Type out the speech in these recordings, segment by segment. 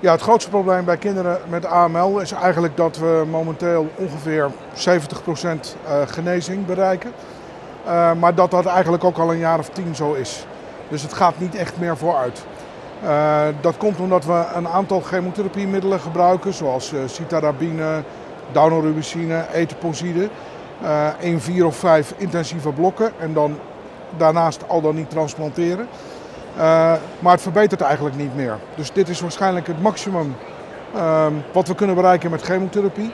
Ja, het grootste probleem bij kinderen met AML is eigenlijk dat we momenteel ongeveer 70% genezing bereiken. maar dat dat eigenlijk ook al een jaar of tien zo is. Dus het gaat niet echt meer vooruit. Uh, dat komt omdat we een aantal chemotherapiemiddelen gebruiken, zoals uh, citarabine, daunorubicine, etoposide. 1, 4 of 5 intensieve blokken en dan daarnaast al dan niet transplanteren. Maar het verbetert eigenlijk niet meer. Dus dit is waarschijnlijk het maximum ehm, wat we kunnen bereiken met chemotherapie.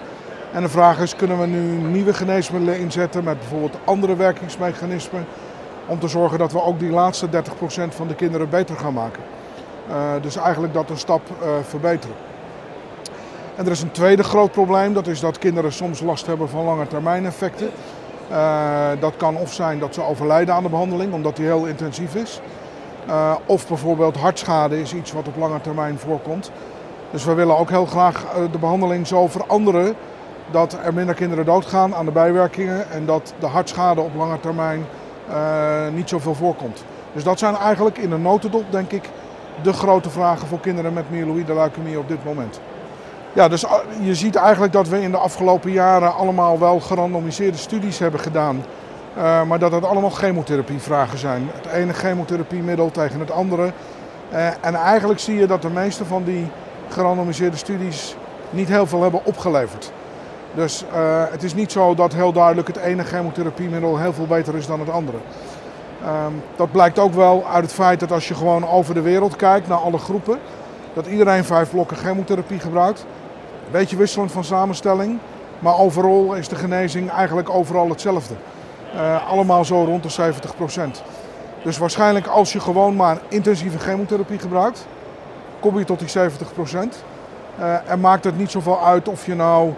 En de vraag is, kunnen we nu nieuwe geneesmiddelen inzetten met bijvoorbeeld andere werkingsmechanismen om te zorgen dat we ook die laatste 30% van de kinderen beter gaan maken. Uh, dus eigenlijk dat een stap uh, verbeteren. En er is een tweede groot probleem, dat is dat kinderen soms last hebben van lange termijn effecten. Dat kan of zijn dat ze overlijden aan de behandeling, omdat die heel intensief is. Of bijvoorbeeld hartschade is iets wat op lange termijn voorkomt. Dus we willen ook heel graag de behandeling zo veranderen dat er minder kinderen doodgaan aan de bijwerkingen en dat de hartschade op lange termijn uh, niet zoveel voorkomt. Dus dat zijn eigenlijk in een notendop, denk ik, de grote vragen voor kinderen met myeloïde leukemie op dit moment. Ja, dus je ziet eigenlijk dat we in de afgelopen jaren allemaal wel gerandomiseerde studies hebben gedaan. Uh, maar dat het allemaal chemotherapievragen zijn. Het ene chemotherapiemiddel tegen het andere. Uh, en eigenlijk zie je dat de meeste van die gerandomiseerde studies niet heel veel hebben opgeleverd. Dus uh, het is niet zo dat heel duidelijk het ene chemotherapiemiddel heel veel beter is dan het andere. Um, dat blijkt ook wel uit het feit dat als je gewoon over de wereld kijkt naar alle groepen, dat iedereen vijf blokken chemotherapie gebruikt. Een beetje wisselend van samenstelling, maar overal is de genezing eigenlijk overal hetzelfde. Uh, allemaal zo rond de 70% Dus waarschijnlijk als je gewoon maar intensieve chemotherapie gebruikt, kom je tot die 70% uh, en maakt het niet zoveel uit of je nou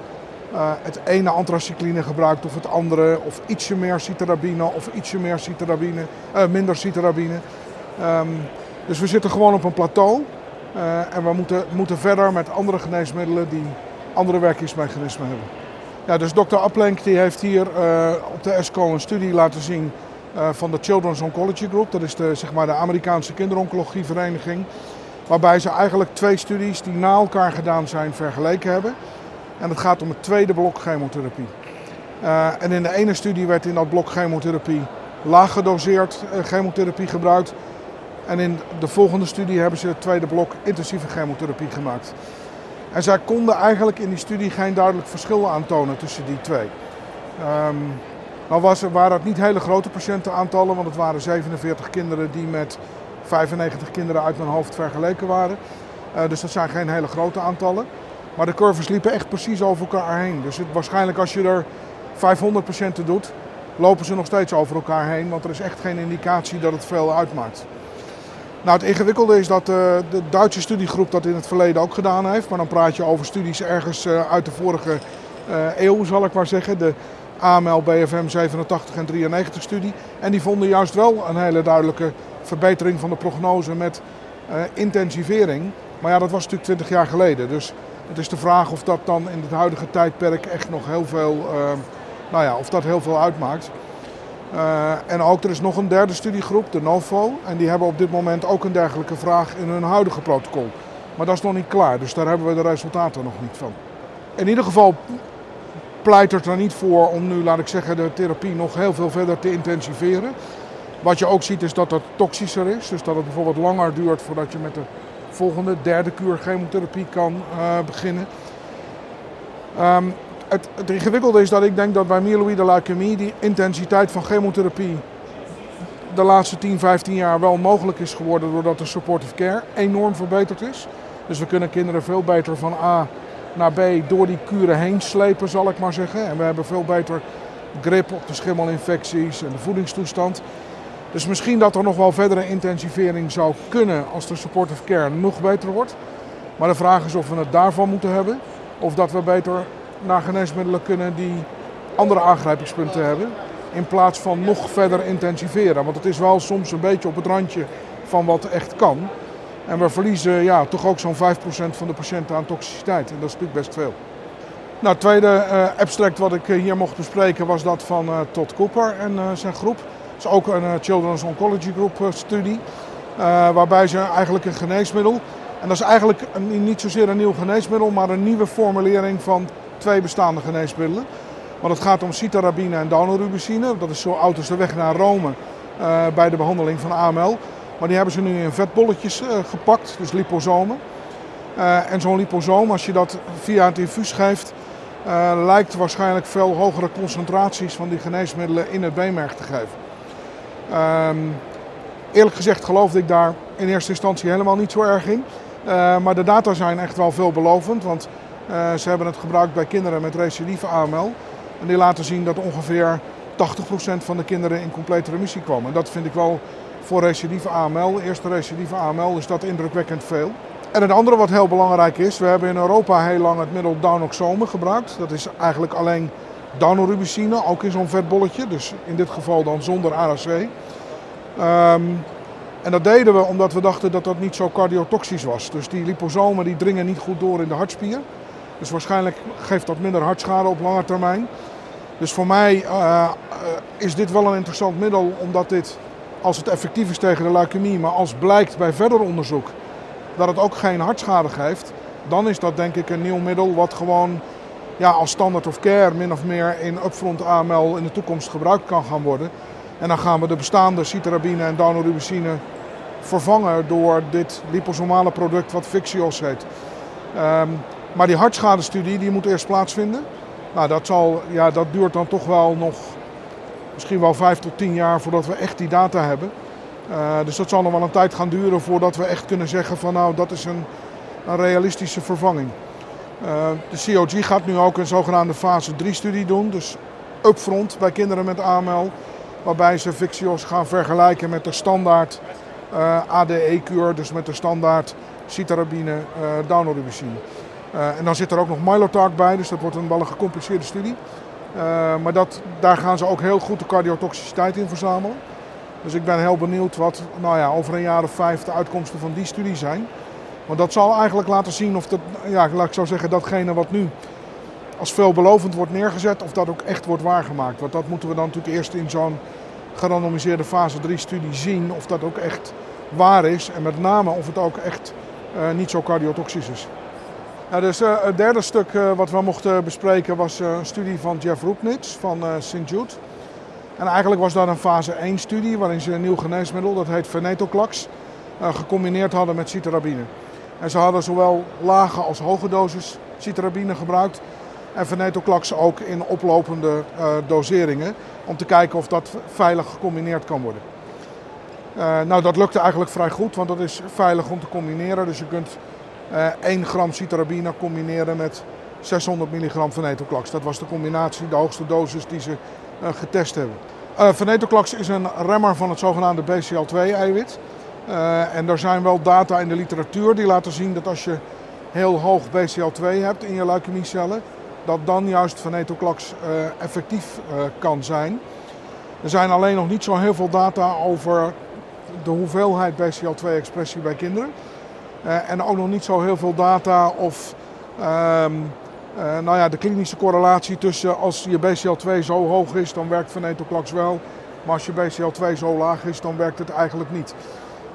uh, het ene antracycline gebruikt of het andere, of ietsje meer citarabine of ietsje meer citarabine, minder citarabine. Um, dus we zitten gewoon op een plateau en we moeten, moeten verder met andere geneesmiddelen die andere werkingsmechanismen hebben. Ja, dus dokter Applenk die heeft hier op de ESCO een studie laten zien van de Children's Oncology Group. Dat is de, zeg maar de Amerikaanse kinderoncologievereniging. Waarbij ze eigenlijk twee studies die na elkaar gedaan zijn vergeleken hebben. En het gaat om het tweede blok chemotherapie. Uh, en in de ene studie werd in dat blok chemotherapie laag gedoseerd chemotherapie gebruikt. En in de volgende studie hebben ze het tweede blok intensieve chemotherapie gemaakt. En zij konden eigenlijk in die studie geen duidelijk verschil aantonen tussen die twee. Um, nou was, waren het niet hele grote patiëntenaantallen, want het waren 47 kinderen die met 95 kinderen uit mijn hoofd vergeleken waren. Uh, dus dat zijn geen hele grote aantallen. Maar de curves liepen echt precies over elkaar heen. Dus het, waarschijnlijk als je er 500 patiënten doet, lopen ze nog steeds over elkaar heen. Want er is echt geen indicatie dat het veel uitmaakt. Nou, het ingewikkelde is dat uh, de Duitse studiegroep dat in het verleden ook gedaan heeft. Maar dan praat je over studies ergens uh, uit de vorige uh, eeuw, zal ik maar zeggen. De AML, BFM 87 en 93 studie. En die vonden juist wel een hele duidelijke verbetering van de prognose met intensivering. Maar ja, dat was natuurlijk 20 jaar geleden. Dus het is de vraag of dat dan in het huidige tijdperk echt nog heel veel, nou ja, of dat heel veel uitmaakt. Uh, en ook er is nog een derde studiegroep, de NOVO. En die hebben op dit moment ook een dergelijke vraag in hun huidige protocol. Maar dat is nog niet klaar, dus daar hebben we de resultaten nog niet van. In ieder geval pleit het er niet voor om nu, laat ik zeggen, de therapie nog heel veel verder te intensiveren. Wat je ook ziet is dat dat toxischer is. Dus dat het bijvoorbeeld langer duurt voordat je met de volgende, derde kuur chemotherapie kan uh, beginnen. Um, het, het, ingewikkelde is dat ik denk dat bij myeloïde leukemie die intensiteit van chemotherapie de laatste 10, 15 jaar wel mogelijk is geworden doordat de supportive care enorm verbeterd is. Dus we kunnen kinderen veel beter van A naar B door die kuren heen slepen, zal ik maar zeggen. En we hebben veel beter grip op de schimmelinfecties en de voedingstoestand. Dus misschien dat er nog wel verdere intensivering zou kunnen als de supportive care nog beter wordt. Maar de vraag is of we het daarvan moeten hebben. Of dat we beter naar geneesmiddelen kunnen die andere aangrijpingspunten hebben. In plaats van nog verder intensiveren. Want het is wel soms een beetje op het randje van wat echt kan. En we verliezen ja, toch ook zo'n 5% van de patiënten aan toxiciteit. En dat is best veel. Nou, het tweede uh, abstract wat ik hier mocht bespreken was dat van uh, Todd Cooper en zijn groep is ook een eh, Children's Oncology Group eh, studie. Waarbij ze eigenlijk een geneesmiddel En dat is eigenlijk een, niet zozeer een nieuw geneesmiddel, maar een nieuwe formulering van twee bestaande geneesmiddelen. Want het gaat om citarabine en daunorubicine. Dat is zo oud als de weg naar Rome uh, bij de behandeling van AML. Maar die hebben ze nu in vetbolletjes uh, gepakt, dus liposomen. Uh, en zo'n liposoom, als je dat via het infuus geeft, lijkt waarschijnlijk veel hogere concentraties van die geneesmiddelen in het beenmerg te geven. Ehm, eerlijk gezegd geloofde ik daar in eerste instantie helemaal niet zo erg in. maar de data zijn echt wel veelbelovend, want ze hebben het gebruikt bij kinderen met recidieve AML. En die laten zien dat ongeveer 80% van de kinderen in complete remissie kwam. En dat vind ik wel voor recidieve AML, eerste recidieve AML, is dat indrukwekkend veel. En het andere wat heel belangrijk is, we hebben in Europa heel lang het middel Daunoxome gebruikt. Dat is eigenlijk alleen daunorubicine, ook in zo'n vetbolletje. Dus in dit geval dan zonder ARC. Ehm, en dat deden we omdat we dachten dat dat niet zo cardiotoxisch was. Dus die liposomen die dringen niet goed door in de hartspier. Dus waarschijnlijk geeft dat minder hartschade op lange termijn. Dus voor mij uh, is dit wel een interessant middel, omdat dit, als het effectief is tegen de leukemie, maar als blijkt bij verder onderzoek dat het ook geen hartschade geeft, dan is dat denk ik een nieuw middel wat gewoon ja, als standard of care min of meer in upfront AML in de toekomst gebruikt kan gaan worden. En dan gaan we de bestaande citarabine en daunorubicine vervangen door dit liposomale product wat Vixios heet. Um, maar die hartschadestudie die moet eerst plaatsvinden. Nou, dat, zal, ja, dat duurt dan toch wel nog misschien wel vijf tot tien jaar voordat we echt die data hebben. Uh, dus dat zal nog wel een tijd gaan duren voordat we echt kunnen zeggen van nou dat is een, een realistische vervanging. Uh, de COG gaat nu ook een zogenaamde fase 3 studie doen, dus upfront bij kinderen met AML. Waarbij ze Vixios gaan vergelijken met de standaard uh, ADE-kuur, dus met de standaard citarabine, uh, daunorubicine. Uh, en dan zit er ook nog Mylotarg bij, dus dat wordt een wel een gecompliceerde studie. Uh, maar dat, daar gaan ze ook heel goed de cardiotoxiciteit in verzamelen. Dus ik ben heel benieuwd wat nou ja, over een jaar of vijf de uitkomsten van die studie zijn. Want dat zal eigenlijk laten zien of dat, ja, laat ik zo zeggen, datgene wat nu als veelbelovend wordt neergezet, of dat ook echt wordt waargemaakt. Want dat moeten we dan natuurlijk eerst in zo'n gerandomiseerde fase 3 studie zien of dat ook echt waar is. En met name of het ook echt uh, niet zo cardiotoxisch is. Nou, dus uh, het derde stuk uh, wat we mochten bespreken was uh, een studie van Jeff Roepnitz van St. Jude. En eigenlijk was dat een fase 1 studie waarin ze een nieuw geneesmiddel, dat heet venetoclax, gecombineerd hadden met citarabine. En ze hadden zowel lage als hoge dosis citarabine gebruikt en venetoclax ook in oplopende doseringen om te kijken of dat veilig gecombineerd kan worden. nou, dat lukte eigenlijk vrij goed, want dat is veilig om te combineren. Dus je kunt 1 eh, gram citarabine combineren met 600 milligram venetoclax. Dat was de combinatie, de hoogste dosis die ze uh, getest hebben. Uh, venetoclax is een remmer van het zogenaamde BCL2-eiwit. Uh, en er zijn wel data in de literatuur die laten zien dat als je heel hoog BCL2 hebt in je leukemiecellen, dat dan juist venetoclax effectief kan zijn. Er zijn alleen nog niet zo heel veel data over de hoeveelheid BCL2-expressie bij kinderen. Uh, en ook nog niet zo heel veel data of um, uh, nou ja, de klinische correlatie tussen als je BCL2 zo hoog is, dan werkt venetoclax wel. Maar als je BCL2 zo laag is, dan werkt het eigenlijk niet.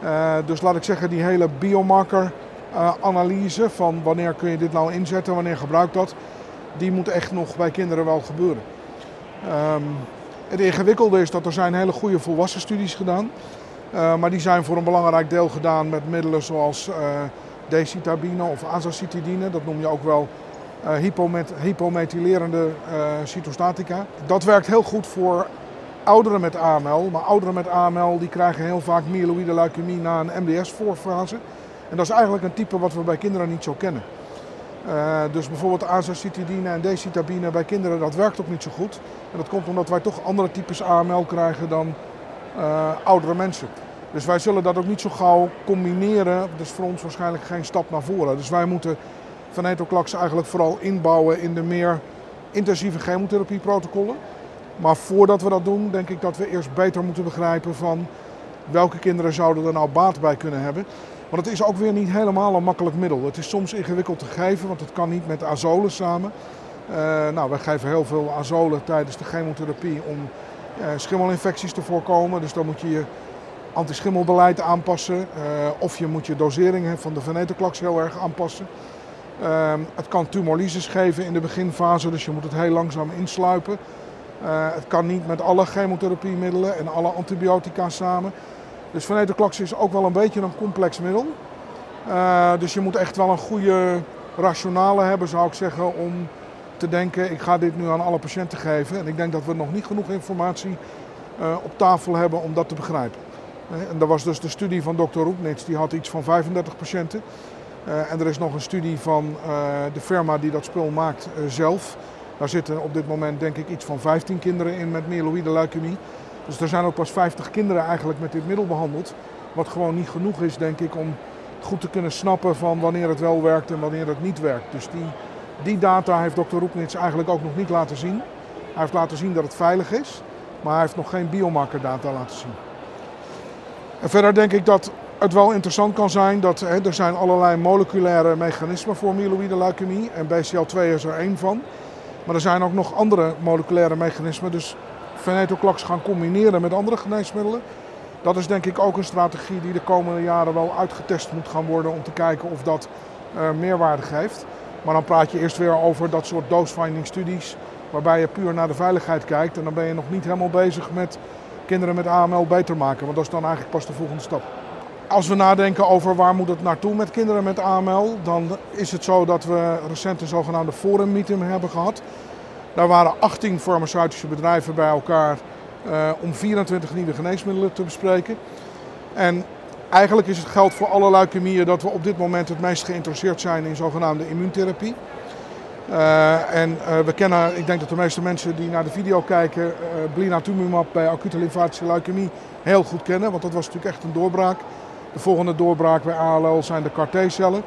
Uh, dus laat ik zeggen, die hele biomarker-analyse van wanneer kun je dit nou inzetten, wanneer gebruikt dat, die moet echt nog bij kinderen wel gebeuren. Um, het ingewikkelde is dat er zijn hele goede volwassen studies gedaan maar die zijn voor een belangrijk deel gedaan met middelen zoals uh, decitabine of azacitidine. Dat noem je ook wel hypomet hypomethylerende cytostatica. Dat werkt heel goed voor ouderen met AML. Maar ouderen met AML die krijgen heel vaak myeloïde leukemie na een MDS-voorfase. En dat is eigenlijk een type wat we bij kinderen niet zo kennen. Dus bijvoorbeeld azacitidine en decitabine bij kinderen, dat werkt ook niet zo goed. En dat komt omdat wij toch andere types AML krijgen dan oudere mensen. Dus wij zullen dat ook niet zo gauw combineren. Dus voor ons waarschijnlijk geen stap naar voren. Dus wij moeten venetoclax eigenlijk vooral inbouwen in de meer intensieve chemotherapieprotocollen. Maar voordat we dat doen, denk ik dat we eerst beter moeten begrijpen van welke kinderen zouden er nou baat bij kunnen hebben. Want het is ook weer niet helemaal een makkelijk middel. Het is soms ingewikkeld te geven, want het kan niet met azolen samen. Uh, nou, wij geven heel veel azolen tijdens de chemotherapie om schimmelinfecties te voorkomen. Dus dan moet je je antischimmelbeleid aanpassen. of je moet je dosering van de venetoclax heel erg aanpassen. Ehm, het kan tumorlyses geven in de beginfase, dus je moet het heel langzaam insluipen. het kan niet met alle chemotherapiemiddelen en alle antibiotica samen. Dus venetoclax is ook wel een beetje een complex middel. dus je moet echt wel een goede rationale hebben, zou ik zeggen, om te denken, ik ga dit nu aan alle patiënten geven. En ik denk dat we nog niet genoeg informatie uh, op tafel hebben om dat te begrijpen. En er was dus de studie van dokter Roepnits, die had iets van 35 patiënten. Uh, en er is nog een studie van de firma die dat spul maakt zelf. Daar zitten op dit moment denk ik iets van 15 kinderen in met myeloïde leukemie. Dus er zijn ook pas 50 kinderen eigenlijk met dit middel behandeld. Wat gewoon niet genoeg is denk ik om goed te kunnen snappen van wanneer het wel werkt en wanneer het niet werkt. Dus die, die data heeft dokter Roepnits eigenlijk ook nog niet laten zien. Hij heeft laten zien dat het veilig is, maar hij heeft nog geen biomarkerdata laten zien. En verder denk ik dat het wel interessant kan zijn dat hè, er zijn allerlei moleculaire mechanismen voor myeloïde leukemie en BCL2 is er één van. Maar er zijn ook nog andere moleculaire mechanismen, dus venetoclax gaan combineren met andere geneesmiddelen. Dat is denk ik ook een strategie die de komende jaren wel uitgetest moet gaan worden om te kijken of dat uh, meerwaarde geeft. Maar dan praat je eerst weer over dat soort dose-finding studies, waarbij je puur naar de veiligheid kijkt. En dan ben je nog niet helemaal bezig met kinderen met AML beter maken, want dat is dan eigenlijk pas de volgende stap. Als we nadenken over waar moet het naartoe met kinderen met AML, dan is het zo dat we recent een zogenaamde forum meeting hebben gehad. Daar waren 18 farmaceutische bedrijven bij elkaar uh, om 24 nieuwe geneesmiddelen te bespreken. En eigenlijk is het geld voor alle leukemieën dat we op dit moment het meest geïnteresseerd zijn in zogenaamde immuuntherapie. Uh, en uh, we kennen, ik denk dat de meeste mensen die naar de video kijken, uh, blinatumumab bij acute lymfatische leukemie heel goed kennen. Want dat was natuurlijk echt een doorbraak. De volgende doorbraak bij ALL zijn de CAR-T-cellen.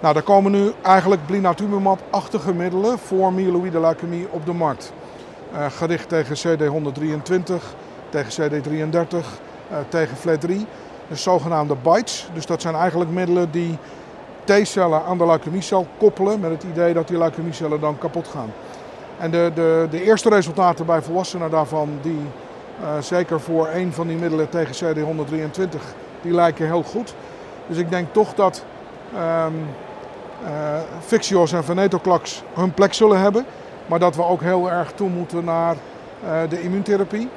Nou, daar komen nu eigenlijk blinatumumab-achtige middelen voor myeloïde leukemie op de markt. Gericht tegen CD123, tegen CD33, uh, tegen FLT3. Dus zogenaamde BITES. Dus dat zijn eigenlijk middelen die T-cellen aan de leukemiecel koppelen met het idee dat die leukemiecellen dan kapot gaan. En de, de, de eerste resultaten bij volwassenen daarvan, die uh, zeker voor een van die middelen tegen CD123, die lijken heel goed. Dus ik denk toch dat um, Fixios en Venetoclax hun plek zullen hebben. Maar dat we ook heel erg toe moeten naar uh, de immuuntherapie.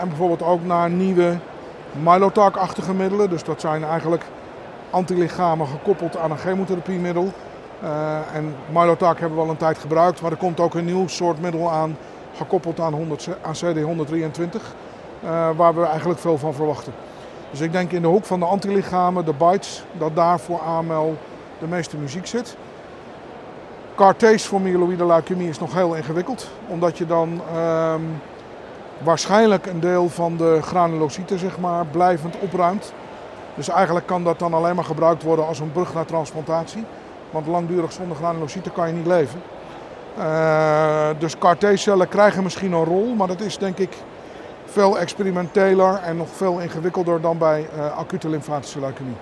En bijvoorbeeld ook naar nieuwe Mylotarg-achtige middelen. Dus dat zijn eigenlijk antilichamen gekoppeld aan een chemotherapiemiddel. Uh, en Mylotarg hebben we al een tijd gebruikt, maar er komt ook een nieuw soort middel aan, gekoppeld aan, 100, aan CD123, waar we eigenlijk veel van verwachten. Dus ik denk in de hoek van de antilichamen, de BITES, dat daar voor AML de meeste muziek zit. CAR-Ts voor myeloïde leukemie is nog heel ingewikkeld, omdat je dan um, waarschijnlijk een deel van de granulocyten zeg maar, blijvend opruimt. Dus eigenlijk kan dat dan alleen maar gebruikt worden als een brug naar transplantatie. Want langdurig zonder granulocyten kan je niet leven. Uh, dus CAR-T-cellen krijgen misschien een rol, maar dat is denk ik veel experimenteler en nog veel ingewikkelder dan bij uh, acute lymfatische leukemie.